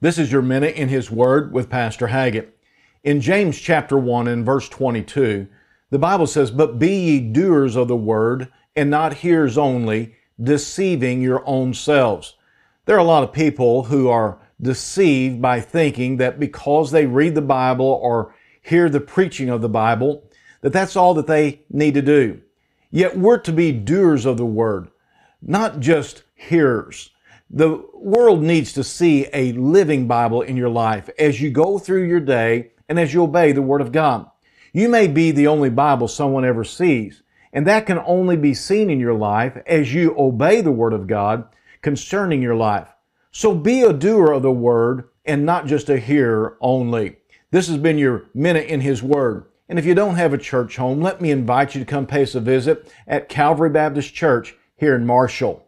This is your minute in His Word with Pastor Haggett. In James chapter 1 and verse 22, the Bible says, But be ye doers of the word, and not hearers only, deceiving your own selves. There are a lot of people who are deceived by thinking that because they read the Bible or hear the preaching of the Bible, that that's all that they need to do. Yet we're to be doers of the word, not just hearers. The world needs to see a living Bible in your life as you go through your day and as you obey the Word of God. You may be the only Bible someone ever sees, and that can only be seen in your life as you obey the Word of God concerning your life. So be a doer of the Word and not just a hearer only. This has been your Minute in His Word. And if you don't have a church home, let me invite you to come pay us a visit at Calvary Baptist Church here in Marshall.